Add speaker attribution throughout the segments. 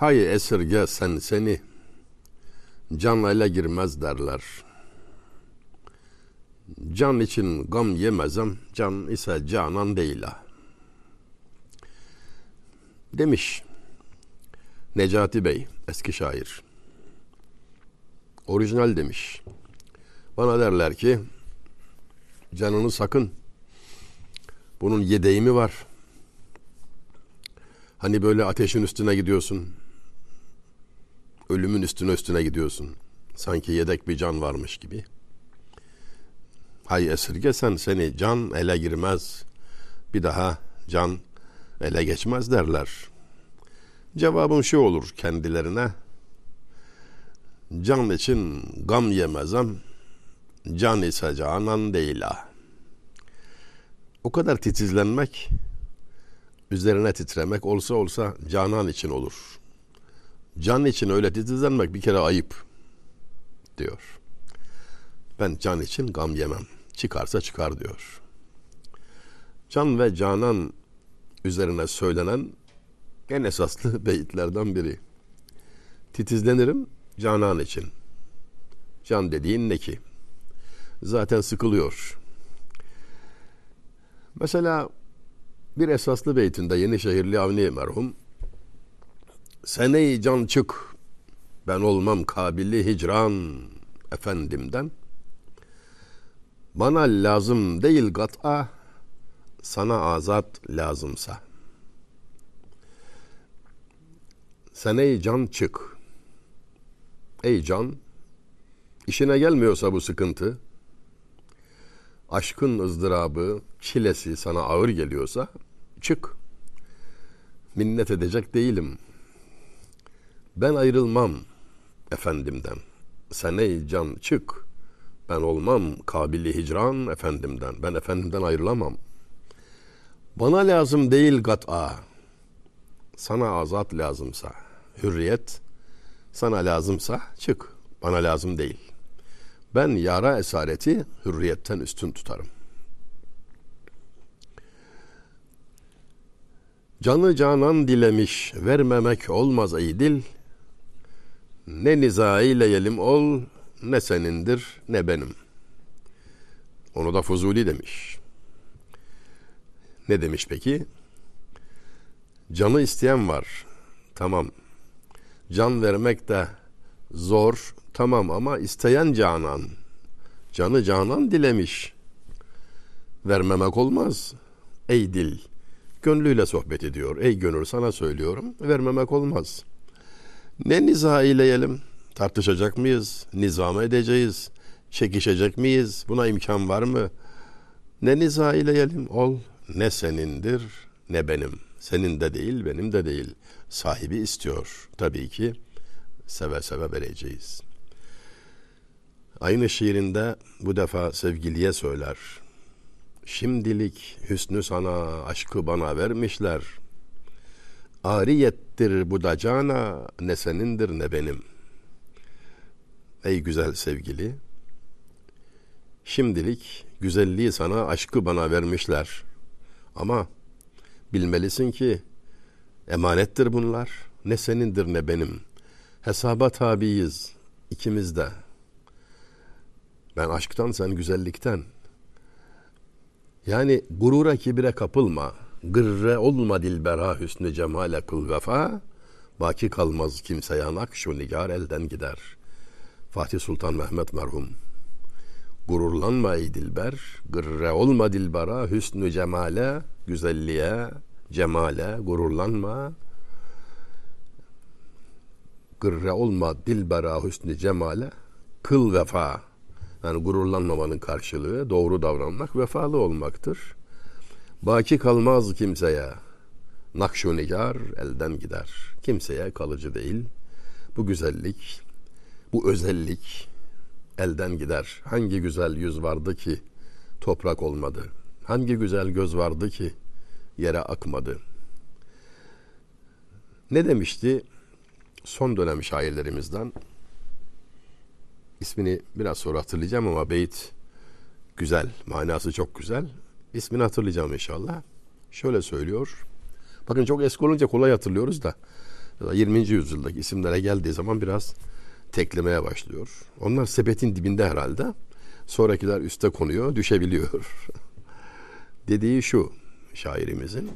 Speaker 1: Hay esirge sen seni can ele girmez derler. Can için gam yemezem, can ise canan değil ha. Demiş Necati Bey, eski şair. Orijinal demiş. Bana derler ki canını sakın. Bunun yedeği mi var? Hani böyle ateşin üstüne gidiyorsun. Ölümün üstüne üstüne gidiyorsun. Sanki yedek bir can varmış gibi. Hay esirge sen seni can ele girmez. Bir daha can ele geçmez derler. Cevabım şu olur kendilerine. Can için gam yemezem, can ise canan değil ha. O kadar titizlenmek, üzerine titremek olsa olsa canan için olur. Can için öyle titizlenmek bir kere ayıp diyor. Ben can için gam yemem. Çıkarsa çıkar diyor. Can ve canan üzerine söylenen en esaslı beyitlerden biri. Titizlenirim canan için. Can dediğin ne ki? Zaten sıkılıyor. Mesela bir esaslı beytinde Yenişehirli Avni merhum Seneyi can çık ben olmam kabili hicran efendimden. Bana lazım değil gat'a sana azat lazımsa. Sen ey can çık. Ey can işine gelmiyorsa bu sıkıntı aşkın ızdırabı çilesi sana ağır geliyorsa çık. Minnet edecek değilim ben ayrılmam efendimden. Sen ey can çık. Ben olmam kabili hicran efendimden. Ben efendimden ayrılamam. Bana lazım değil gat'a. Sana azat lazımsa, hürriyet sana lazımsa çık. Bana lazım değil. Ben yara esareti hürriyetten üstün tutarım. Canı canan dilemiş, vermemek olmaz ey dil.'' Ne nizaiyle yelim ol, ne senindir ne benim. Onu da Fuzuli demiş. Ne demiş peki? Canı isteyen var. Tamam. Can vermek de zor. Tamam ama isteyen canan. Canı canan dilemiş. Vermemek olmaz. Ey dil. Gönlüyle sohbet ediyor. Ey gönül sana söylüyorum. Vermemek olmaz.'' Ne niza eyleyelim? Tartışacak mıyız? Nizam edeceğiz? Çekişecek miyiz? Buna imkan var mı? Ne niza eyleyelim? Ol ne senindir ne benim. Senin de değil benim de değil. Sahibi istiyor. Tabii ki seve seve vereceğiz. Aynı şiirinde bu defa sevgiliye söyler. Şimdilik hüsnü sana, aşkı bana vermişler. Ariyettir bu da cana, ne senindir ne benim. Ey güzel sevgili, şimdilik güzelliği sana, aşkı bana vermişler. Ama bilmelisin ki emanettir bunlar. Ne senindir ne benim. Hesaba tabiyiz ikimiz de. Ben aşktan sen güzellikten. Yani gurura kibire kapılma.'' Gırre olma dilbera hüsnü cemale kıl vefa. Baki kalmaz kimse yanak şu nigar elden gider. Fatih Sultan Mehmet merhum. Gururlanma ey dilber, gırre olma dilbera hüsnü cemale, güzelliğe, cemale, gururlanma. Gırre olma dilbera hüsnü cemale, kıl vefa. Yani gururlanmamanın karşılığı doğru davranmak vefalı olmaktır. Baki kalmaz kimseye. Nakşu nigar elden gider. Kimseye kalıcı değil. Bu güzellik, bu özellik elden gider. Hangi güzel yüz vardı ki toprak olmadı? Hangi güzel göz vardı ki yere akmadı? Ne demişti son dönem şairlerimizden? İsmini biraz sonra hatırlayacağım ama beyit güzel, manası çok güzel. İsmini hatırlayacağım inşallah. Şöyle söylüyor. Bakın çok eski olunca kolay hatırlıyoruz da ya da 20. yüzyıldaki isimlere geldiği zaman biraz teklemeye başlıyor. Onlar sepetin dibinde herhalde. Sonrakiler üste konuyor, düşebiliyor. Dediği şu şairimizin.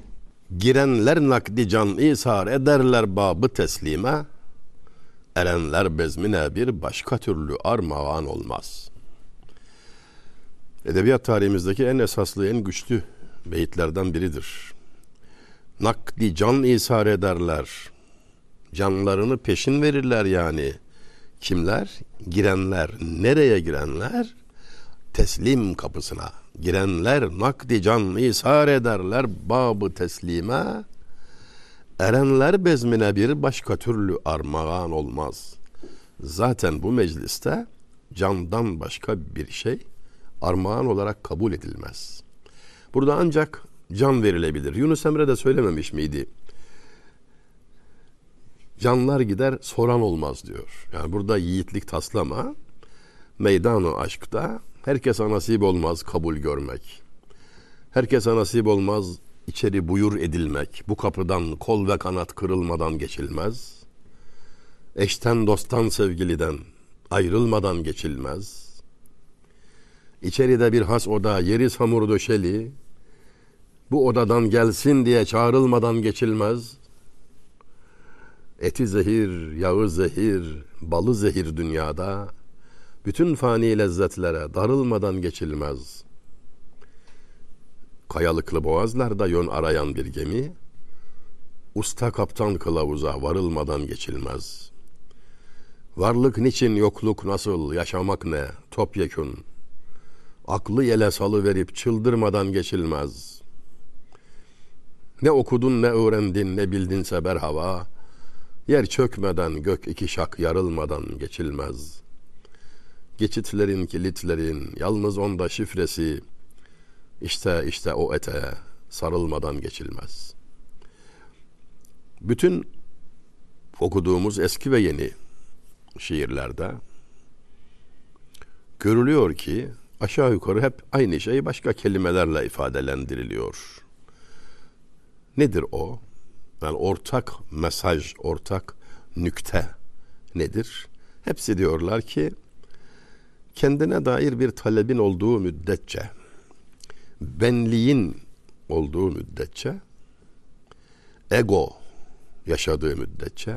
Speaker 1: Girenler nakdi can ishar ederler babı teslime. Erenler bezmine bir başka türlü armağan olmaz. Edebiyat tarihimizdeki en esaslı, en güçlü beyitlerden biridir. Nakdi can ishar ederler. Canlarını peşin verirler yani. Kimler? Girenler. Nereye girenler? Teslim kapısına. Girenler nakdi can ishar ederler babı teslime. Erenler bezmine bir başka türlü armağan olmaz. Zaten bu mecliste candan başka bir şey armağan olarak kabul edilmez. Burada ancak can verilebilir. Yunus Emre de söylememiş miydi? Canlar gider soran olmaz diyor. Yani burada yiğitlik taslama meydanı aşkta herkese nasip olmaz kabul görmek. Herkese nasip olmaz içeri buyur edilmek. Bu kapıdan kol ve kanat kırılmadan geçilmez. Eşten dosttan sevgiliden ayrılmadan geçilmez. İçeride bir has oda yeri samur döşeli. Bu odadan gelsin diye çağrılmadan geçilmez. Eti zehir, yağı zehir, balı zehir dünyada. Bütün fani lezzetlere darılmadan geçilmez. Kayalıklı boğazlarda yön arayan bir gemi, usta kaptan kılavuza varılmadan geçilmez. Varlık niçin, yokluk nasıl, yaşamak ne, topyekun. Aklı yele salı verip çıldırmadan geçilmez. Ne okudun, ne öğrendin, ne bildinse berhava, yer çökmeden, gök iki şak yarılmadan geçilmez. Geçitlerin, kilitlerin, yalnız onda şifresi, işte işte o ete sarılmadan geçilmez. Bütün okuduğumuz eski ve yeni şiirlerde görülüyor ki aşağı yukarı hep aynı şey başka kelimelerle ifadelendiriliyor. Nedir o? Yani ortak mesaj, ortak nükte nedir? Hepsi diyorlar ki kendine dair bir talebin olduğu müddetçe benliğin olduğu müddetçe ego yaşadığı müddetçe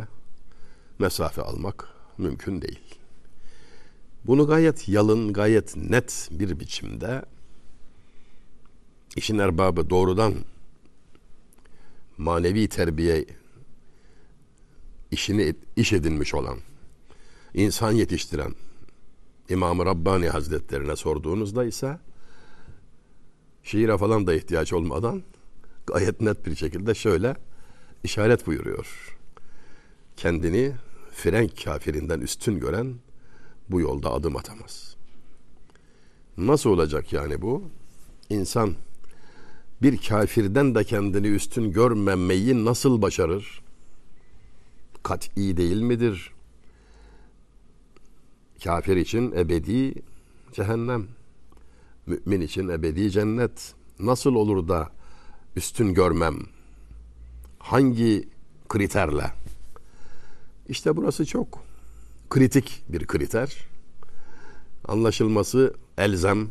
Speaker 1: mesafe almak mümkün değil. Bunu gayet yalın, gayet net bir biçimde işin erbabı doğrudan manevi terbiye işini iş edinmiş olan, insan yetiştiren İmam-ı Rabbani Hazretlerine sorduğunuzda ise şiire falan da ihtiyaç olmadan gayet net bir şekilde şöyle işaret buyuruyor. Kendini Frenk kafirinden üstün gören bu yolda adım atamaz. Nasıl olacak yani bu? İnsan bir kafirden de kendini üstün görmemeyi nasıl başarır? Kat'i değil midir? Kafir için ebedi cehennem. Mümin için ebedi cennet. Nasıl olur da üstün görmem? Hangi kriterle? İşte burası çok kritik bir kriter. Anlaşılması elzem,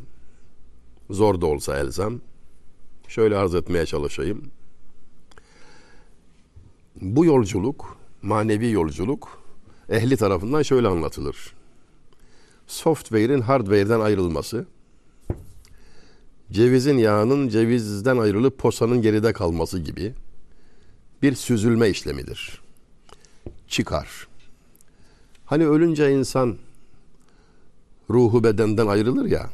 Speaker 1: zor da olsa elzem. Şöyle arz etmeye çalışayım. Bu yolculuk, manevi yolculuk ehli tarafından şöyle anlatılır. Software'in hardware'den ayrılması, cevizin yağının cevizden ayrılıp posanın geride kalması gibi bir süzülme işlemidir. Çıkar. Hani ölünce insan ruhu bedenden ayrılır ya.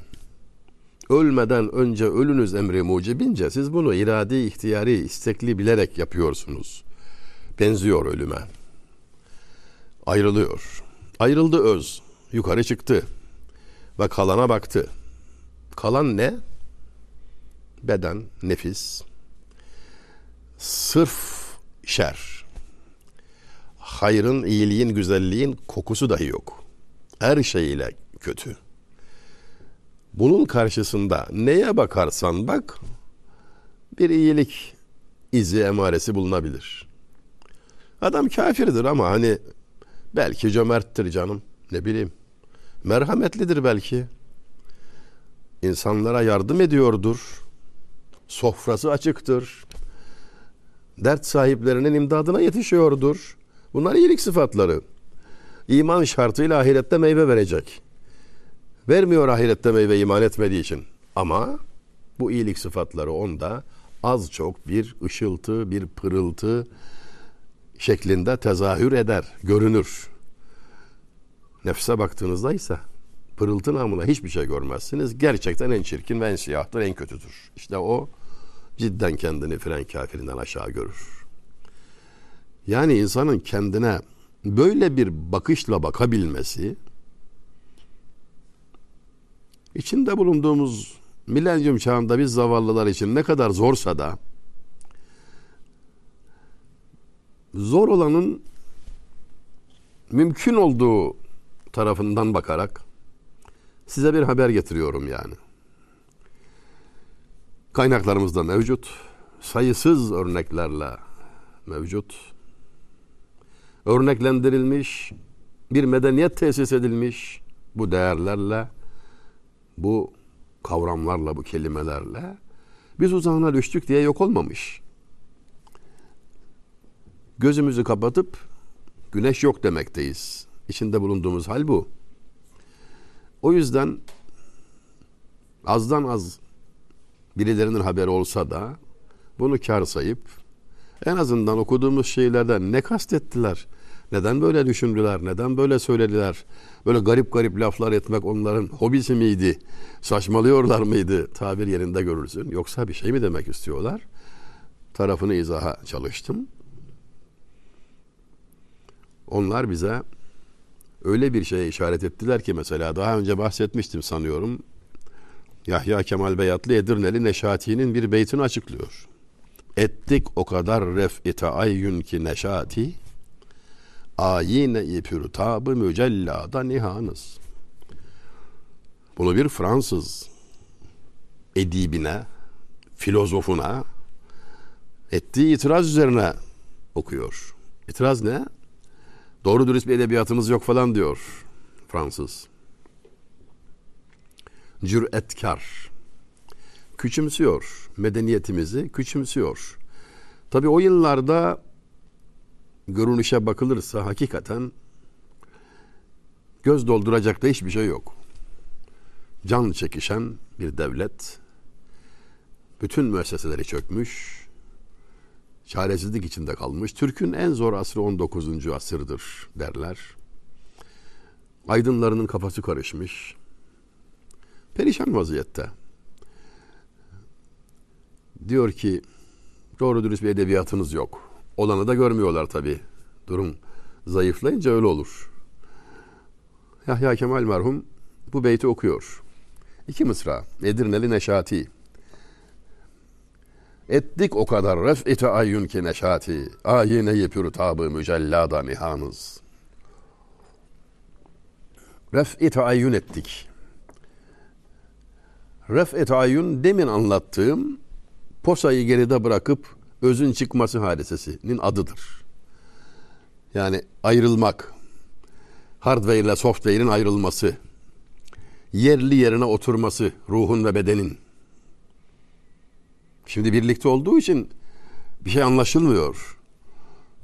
Speaker 1: Ölmeden önce ölünüz emri mucibince siz bunu iradi, ihtiyari, istekli bilerek yapıyorsunuz. Benziyor ölüme. Ayrılıyor. Ayrıldı öz. Yukarı çıktı. Ve kalana baktı. Kalan ne? Beden, nefis. Sırf şer. Hayrın, iyiliğin, güzelliğin kokusu dahi yok. Her şeyiyle kötü. Bunun karşısında neye bakarsan bak bir iyilik izi emaresi bulunabilir. Adam kafirdir ama hani belki cömerttir canım. Ne bileyim. Merhametlidir belki. İnsanlara yardım ediyordur. Sofrası açıktır. Dert sahiplerinin imdadına yetişiyordur. Bunlar iyilik sıfatları. İman şartıyla ahirette meyve verecek. Vermiyor ahirette meyve iman etmediği için. Ama bu iyilik sıfatları onda az çok bir ışıltı, bir pırıltı şeklinde tezahür eder, görünür. Nefse baktığınızda ise pırıltı namına hiçbir şey görmezsiniz. Gerçekten en çirkin ve en siyahtır, en kötüdür. İşte o cidden kendini fren kafirinden aşağı görür. Yani insanın kendine böyle bir bakışla bakabilmesi içinde bulunduğumuz milenyum çağında biz zavallılar için ne kadar zorsa da zor olanın mümkün olduğu tarafından bakarak size bir haber getiriyorum yani. Kaynaklarımızda mevcut. Sayısız örneklerle mevcut. Örneklendirilmiş, bir medeniyet tesis edilmiş bu değerlerle, bu kavramlarla, bu kelimelerle biz uzağına düştük diye yok olmamış. Gözümüzü kapatıp güneş yok demekteyiz. İçinde bulunduğumuz hal bu. O yüzden azdan az birilerinin haberi olsa da bunu kar sayıp en azından okuduğumuz şeylerden ne kastettiler? Neden böyle düşündüler? Neden böyle söylediler? Böyle garip garip laflar etmek onların hobisi miydi? Saçmalıyorlar mıydı? Tabir yerinde görürsün. Yoksa bir şey mi demek istiyorlar? Tarafını izaha çalıştım. Onlar bize öyle bir şeye işaret ettiler ki mesela daha önce bahsetmiştim sanıyorum. Yahya Kemal Beyatlı Edirneli Neşati'nin bir beytini açıklıyor. Ettik o kadar ref-i taayyün ki neşati ayine-i pürtabı mücellada nihanız. Bunu bir Fransız edibine, filozofuna ettiği itiraz üzerine okuyor. İtiraz ne? Doğru dürüst bir edebiyatımız yok falan diyor Fransız. Cüretkar. Küçümsüyor medeniyetimizi, küçümsüyor. Tabi o yıllarda görünüşe bakılırsa hakikaten göz dolduracak da hiçbir şey yok. Can çekişen bir devlet, bütün müesseseleri çökmüş, çaresizlik içinde kalmış. Türk'ün en zor asrı 19. asırdır derler. Aydınlarının kafası karışmış. Perişan vaziyette. Diyor ki doğru dürüst bir edebiyatınız yok. Olanı da görmüyorlar tabi. Durum zayıflayınca öyle olur. Yahya Kemal merhum bu beyti okuyor. İki mısra. Edirneli Neşati. Ettik o kadar ref-i teayyün ki neşati. Ayine-i pürtabı mücellada nihanız. Ref-i teayyün ettik. Ref-i teayyün demin anlattığım posayı geride bırakıp özün çıkması hadisesinin adıdır. Yani ayrılmak, hardware ile software'in ayrılması, yerli yerine oturması ruhun ve bedenin. Şimdi birlikte olduğu için bir şey anlaşılmıyor.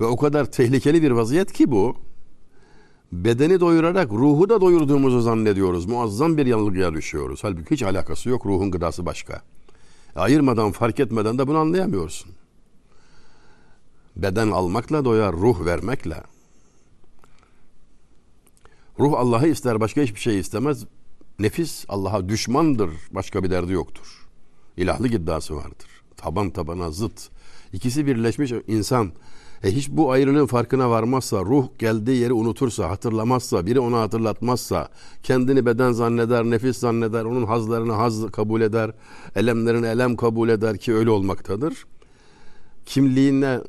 Speaker 1: Ve o kadar tehlikeli bir vaziyet ki bu. Bedeni doyurarak ruhu da doyurduğumuzu zannediyoruz. Muazzam bir yanılgıya düşüyoruz. Halbuki hiç alakası yok. Ruhun gıdası başka. Ayırmadan, fark etmeden de bunu anlayamıyorsun. Beden almakla doyar, ruh vermekle. Ruh Allah'ı ister, başka hiçbir şey istemez. Nefis Allah'a düşmandır, başka bir derdi yoktur. İlahlık iddiası vardır. Taban tabana zıt. İkisi birleşmiş insan. E hiç bu ayrılığın farkına varmazsa, ruh geldiği yeri unutursa, hatırlamazsa, biri onu hatırlatmazsa, kendini beden zanneder, nefis zanneder, onun hazlarını haz kabul eder, elemlerini elem kabul eder ki öyle olmaktadır. Kimliğine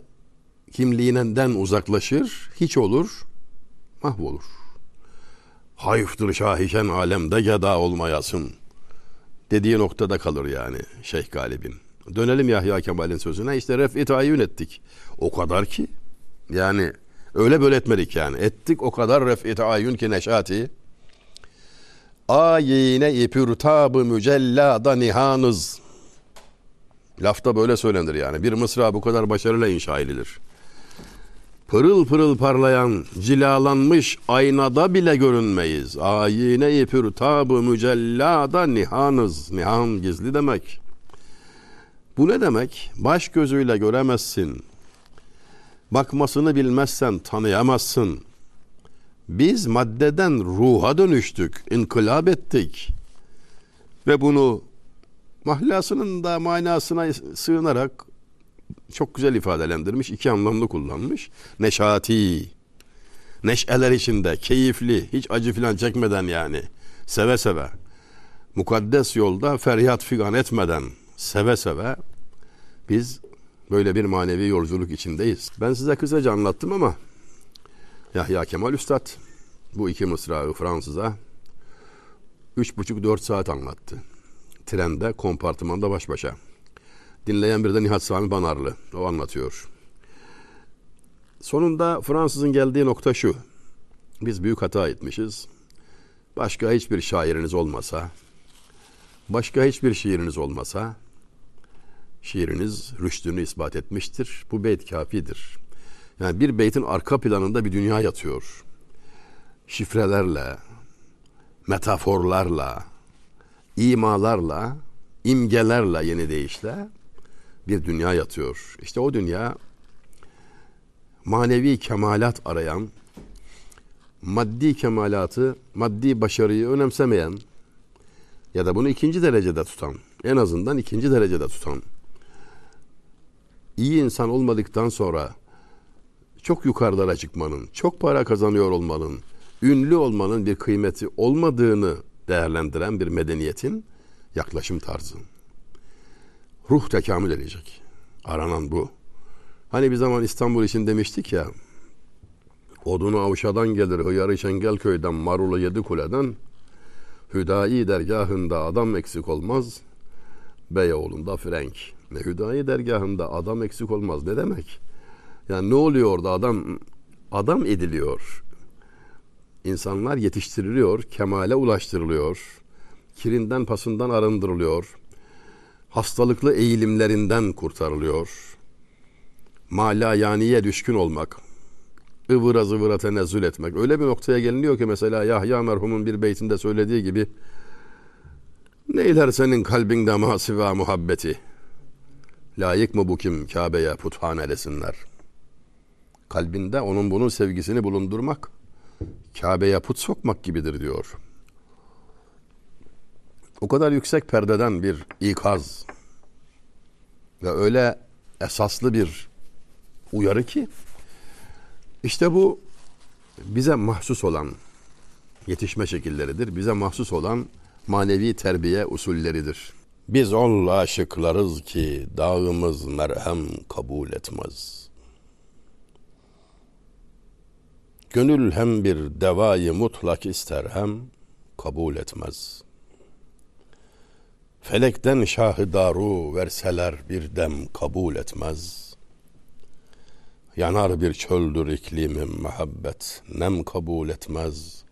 Speaker 1: kimliğinden uzaklaşır, hiç olur, mahvolur. Hayıftır şahişen alemde geda olmayasın dediği noktada kalır yani Şeyh Galip'in. Dönelim Yahya Kemal'in sözüne. İşte ref'i tayin ettik. O kadar ki Yani öyle böyle etmedik yani. Ettik o kadar ref'ite ayun ki neşati. Ayine ipürtabı mücellada nihanız. Lafta böyle söylenir yani. Bir mısra bu kadar başarıyla inşa edilir. Pırıl pırıl parlayan, cilalanmış aynada bile görünmeyiz. Ayine ipürtabı mücellada nihanız. Nihan gizli demek. Bu ne demek? Baş gözüyle göremezsin. Bakmasını bilmezsen tanıyamazsın. Biz maddeden ruha dönüştük, inkılap ettik. Ve bunu mahlasının da manasına sığınarak çok güzel ifadelendirmiş, iki anlamlı kullanmış. Neşati, neşeler içinde, keyifli, hiç acı filan çekmeden yani, seve seve. Mukaddes yolda feryat figan etmeden, seve seve biz böyle bir manevi yolculuk içindeyiz. Ben size kısaca anlattım ama Yahya Kemal Üstad bu iki mısrağı Fransız'a üç buçuk dört saat anlattı. Trende, kompartımanda baş başa. Dinleyen bir de Nihat Sami Banarlı. O anlatıyor. Sonunda Fransızın geldiği nokta şu. Biz büyük hata etmişiz. Başka hiçbir şairiniz olmasa, başka hiçbir şiiriniz olmasa, şiiriniz rüştünü ispat etmiştir. Bu beyt kafidir. Yani bir beytin arka planında bir dünya yatıyor. Şifrelerle, metaforlarla, imalarla, imgelerle yeni deyişle bir dünya yatıyor. İşte o dünya manevi kemalat arayan, maddi kemalatı, maddi başarıyı önemsemeyen ya da bunu ikinci derecede tutan, en azından ikinci derecede tutan, iyi insan olmadıktan sonra çok yukarılara çıkmanın, çok para kazanıyor olmanın, ünlü olmanın bir kıymeti olmadığını değerlendiren bir medeniyetin yaklaşım tarzı. Ruh tekamül edecek. Aranan bu. Hani bir zaman İstanbul için demiştik ya, odunu avşadan gelir, hıyarı Şengelköy'den, marulu yedi kuleden, Hüdayi dergahında adam eksik olmaz, Beyoğlu'nda frenk. Ne Hüdayi dergahında adam eksik olmaz ne demek? Yani ne oluyor orada adam adam ediliyor. İnsanlar yetiştiriliyor, kemale ulaştırılıyor. Kirinden pasından arındırılıyor. Hastalıklı eğilimlerinden kurtarılıyor. Mala yaniye düşkün olmak, ıvıra zıvıra tenezzül etmek. Öyle bir noktaya geliniyor ki mesela Yahya merhumun bir beytinde söylediği gibi Neyler senin kalbinde masiva muhabbeti? Layık mı bu kim Kabe'ye puthan desinler? Kalbinde onun bunun sevgisini bulundurmak, Kabe'ye put sokmak gibidir diyor. O kadar yüksek perdeden bir ikaz ve öyle esaslı bir uyarı ki işte bu bize mahsus olan yetişme şekilleridir. Bize mahsus olan manevi terbiye usulleridir. Biz ol aşıklarız ki dağımız merhem kabul etmez. Gönül hem bir devayı mutlak ister hem kabul etmez. Felekten şahı daru verseler bir dem kabul etmez. Yanar bir çöldür iklimim muhabbet nem kabul etmez.''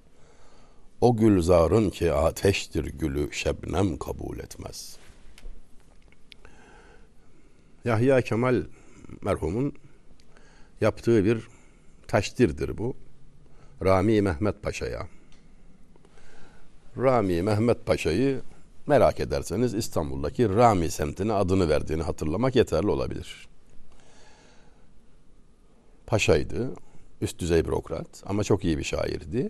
Speaker 1: O gülzarın ki ateştir gülü şebnem kabul etmez. Yahya Kemal merhumun yaptığı bir taştirdir bu. Rami Mehmet Paşa'ya. Rami Mehmet Paşa'yı merak ederseniz İstanbul'daki Rami semtine adını verdiğini hatırlamak yeterli olabilir. Paşaydı, üst düzey bürokrat ama çok iyi bir şairdi.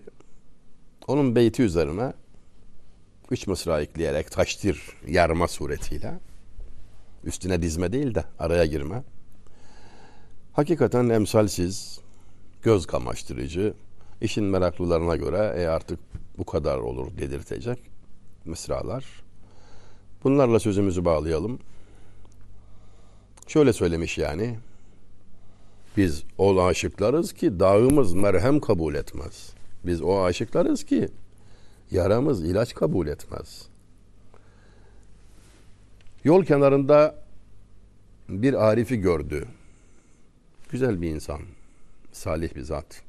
Speaker 1: Onun beyti üzerine üç mısra ekleyerek taştir yarma suretiyle üstüne dizme değil de araya girme. Hakikaten emsalsiz, göz kamaştırıcı, işin meraklılarına göre e artık bu kadar olur dedirtecek mısralar. Bunlarla sözümüzü bağlayalım. Şöyle söylemiş yani. Biz ol aşıklarız ki dağımız merhem kabul etmez. Biz o aşıklarız ki yaramız ilaç kabul etmez. Yol kenarında bir Arif'i gördü. Güzel bir insan. salih bir zat.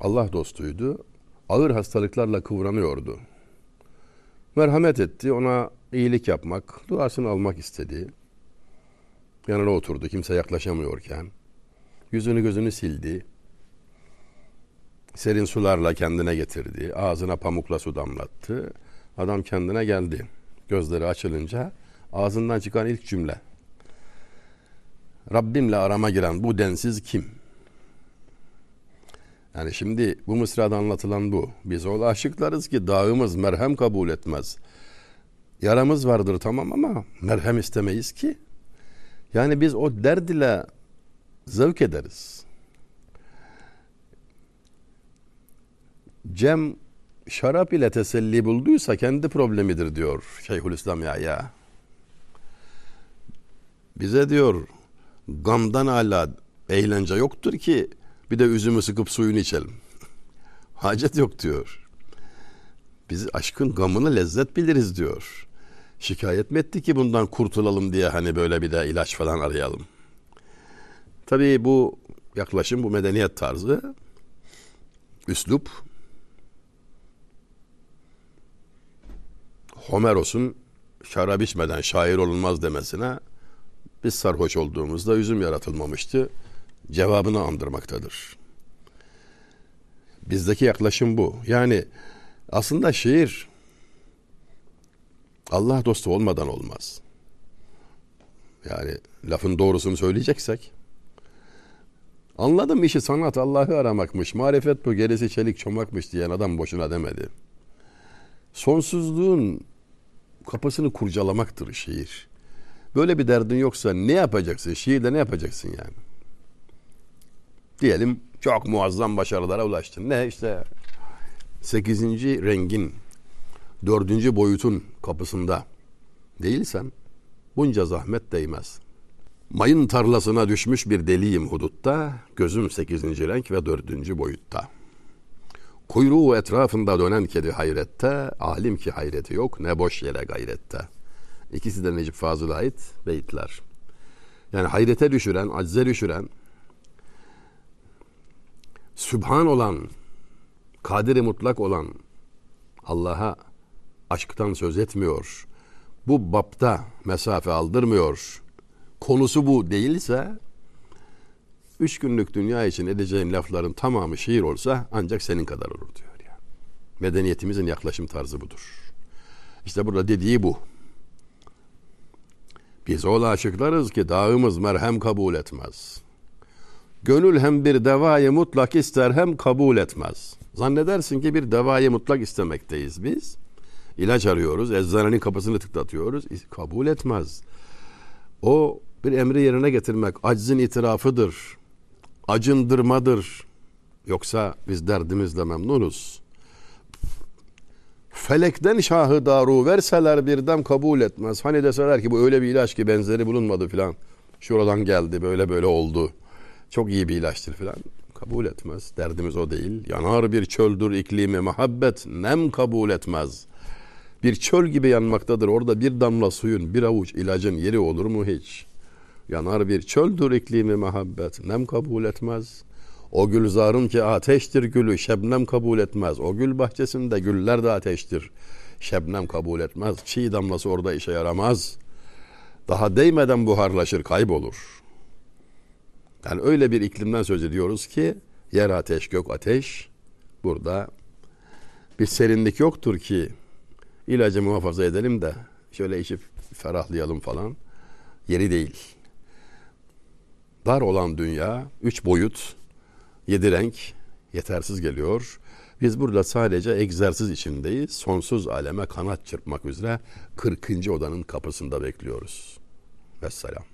Speaker 1: Allah dostuydu. Ağır hastalıklarla kıvranıyordu. Merhamet etti, ona iyilik yapmak, duasını almak istedi. Yanına oturdu kimse yaklaşamıyorken. Yüzünü gözünü sildi. Serin sularla kendine getirdi. Ağzına pamukla su damlattı. Adam kendine geldi. Gözleri açılınca ağzından çıkan ilk cümle. Rabbimle arama giren bu densiz kim? Yani şimdi bu mısrada anlatılan bu. Biz ola aşıklarız ki dağımız merhem kabul etmez. Yaramız vardır tamam ama merhem istemeyiz ki. Yani biz o derd ile zevk ederiz. Cem şarap ile teselli bulduysa kendi problemidir diyor Şeyhülislam ya. Bize diyor gamdan hala eğlence yoktur ki bir de üzümü sıkıp suyunu içelim. Hacet yok diyor. Biz aşkın gamını lezzet biliriz diyor. Şikayet mi etti ki bundan kurtulalım diye hani böyle bir de ilaç falan arayalım. Tabii bu yaklaşım, bu medeniyet tarzı, üslup, Homeros'un şarap içmeden şair olunmaz demesine biz sarhoş olduğumuzda üzüm yaratılmamıştı cevabını andırmaktadır. Bizdeki yaklaşım bu. Yani aslında şiir Allah dostu olmadan olmaz. Yani lafın doğrusunu söyleyeceksek anladım işi sanat Allah'ı aramakmış, marifet bu gerisi çelik çomakmış diyen adam boşuna demedi. Sonsuzluğun kapısını kurcalamaktır şiir. Böyle bir derdin yoksa ne yapacaksın? Şiirde ne yapacaksın yani? Diyelim çok muazzam başarılara ulaştın. Ne işte sekizinci rengin dördüncü boyutun kapısında değilsen bunca zahmet değmez. Mayın tarlasına düşmüş bir deliyim hudutta, gözüm sekizinci renk ve dördüncü boyutta. Kuyruğu etrafında dönen kedi hayrette, alim ki hayreti yok ne boş yere gayrette. İkisi de Necip Fazıl'a ait beyitler. Yani hayrete düşüren, acize düşüren, Sübhan olan, kadiri mutlak olan Allah'a aşktan söz etmiyor. Bu bapta mesafe aldırmıyor. Konusu bu değilse üç günlük dünya için edeceğin lafların tamamı şiir olsa ancak senin kadar olur diyor. Yani. Medeniyetimizin yaklaşım tarzı budur. İşte burada dediği bu. Biz ola aşıklarız ki dağımız merhem kabul etmez. Gönül hem bir devayı mutlak ister hem kabul etmez. Zannedersin ki bir devayı mutlak istemekteyiz biz. İlaç arıyoruz, eczanenin kapısını tıklatıyoruz. Kabul etmez. O bir emri yerine getirmek aczin itirafıdır. Acındırmadır. Yoksa biz derdimizle memnunuz. Felekten şahı daru verseler birden kabul etmez. Hani deseler ki bu öyle bir ilaç ki benzeri bulunmadı filan. Şuradan geldi böyle böyle oldu çok iyi bir ilaçtır filan. Kabul etmez. Derdimiz o değil. Yanar bir çöldür iklimi muhabbet nem kabul etmez. Bir çöl gibi yanmaktadır. Orada bir damla suyun, bir avuç ilacın yeri olur mu hiç? Yanar bir çöldür iklimi muhabbet nem kabul etmez. O gülzarın ki ateştir gülü şebnem kabul etmez. O gül bahçesinde güller de ateştir. Şebnem kabul etmez. Çiğ damlası orada işe yaramaz. Daha değmeden buharlaşır, kaybolur. Yani öyle bir iklimden söz ediyoruz ki yer ateş, gök ateş. Burada bir serinlik yoktur ki ilacı muhafaza edelim de şöyle içip ferahlayalım falan. Yeri değil. Dar olan dünya, üç boyut, yedi renk yetersiz geliyor. Biz burada sadece egzersiz içindeyiz. Sonsuz aleme kanat çırpmak üzere 40. odanın kapısında bekliyoruz. Vesselam.